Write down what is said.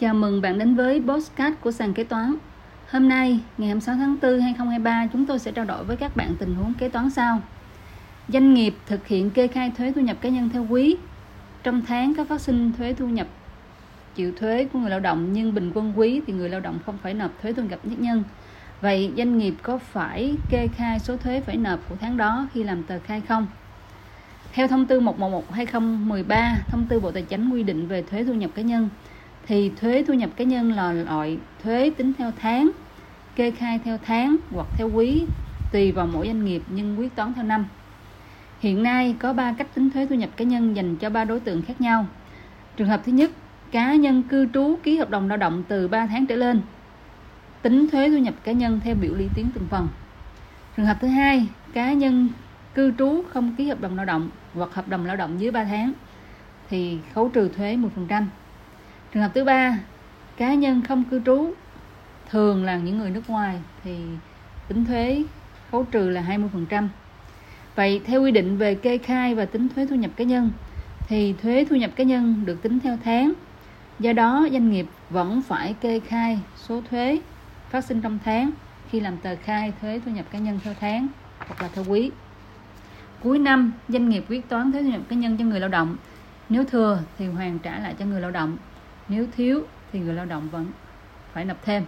Chào mừng bạn đến với Postcard của sàn kế toán. Hôm nay, ngày 26 tháng 4 2023, chúng tôi sẽ trao đổi với các bạn tình huống kế toán sau. Doanh nghiệp thực hiện kê khai thuế thu nhập cá nhân theo quý. Trong tháng có phát sinh thuế thu nhập chịu thuế của người lao động nhưng bình quân quý thì người lao động không phải nộp thuế thu nhập nhất nhân. Vậy doanh nghiệp có phải kê khai số thuế phải nộp của tháng đó khi làm tờ khai không? Theo thông tư 111/2013, thông tư Bộ Tài chính quy định về thuế thu nhập cá nhân thì thuế thu nhập cá nhân là loại thuế tính theo tháng, kê khai theo tháng hoặc theo quý tùy vào mỗi doanh nghiệp nhưng quyết toán theo năm. Hiện nay có 3 cách tính thuế thu nhập cá nhân dành cho ba đối tượng khác nhau. Trường hợp thứ nhất, cá nhân cư trú ký hợp đồng lao động từ 3 tháng trở lên. Tính thuế thu nhập cá nhân theo biểu lý tiến từng phần. Trường hợp thứ hai, cá nhân cư trú không ký hợp đồng lao động hoặc hợp đồng lao động dưới 3 tháng thì khấu trừ thuế 10%. Trường hợp thứ ba, cá nhân không cư trú thường là những người nước ngoài thì tính thuế khấu trừ là 20%. Vậy theo quy định về kê khai và tính thuế thu nhập cá nhân thì thuế thu nhập cá nhân được tính theo tháng. Do đó doanh nghiệp vẫn phải kê khai số thuế phát sinh trong tháng khi làm tờ khai thuế thu nhập cá nhân theo tháng hoặc là theo quý. Cuối năm, doanh nghiệp quyết toán thuế thu nhập cá nhân cho người lao động. Nếu thừa thì hoàn trả lại cho người lao động. Nếu thiếu thì người lao động vẫn phải nộp thêm.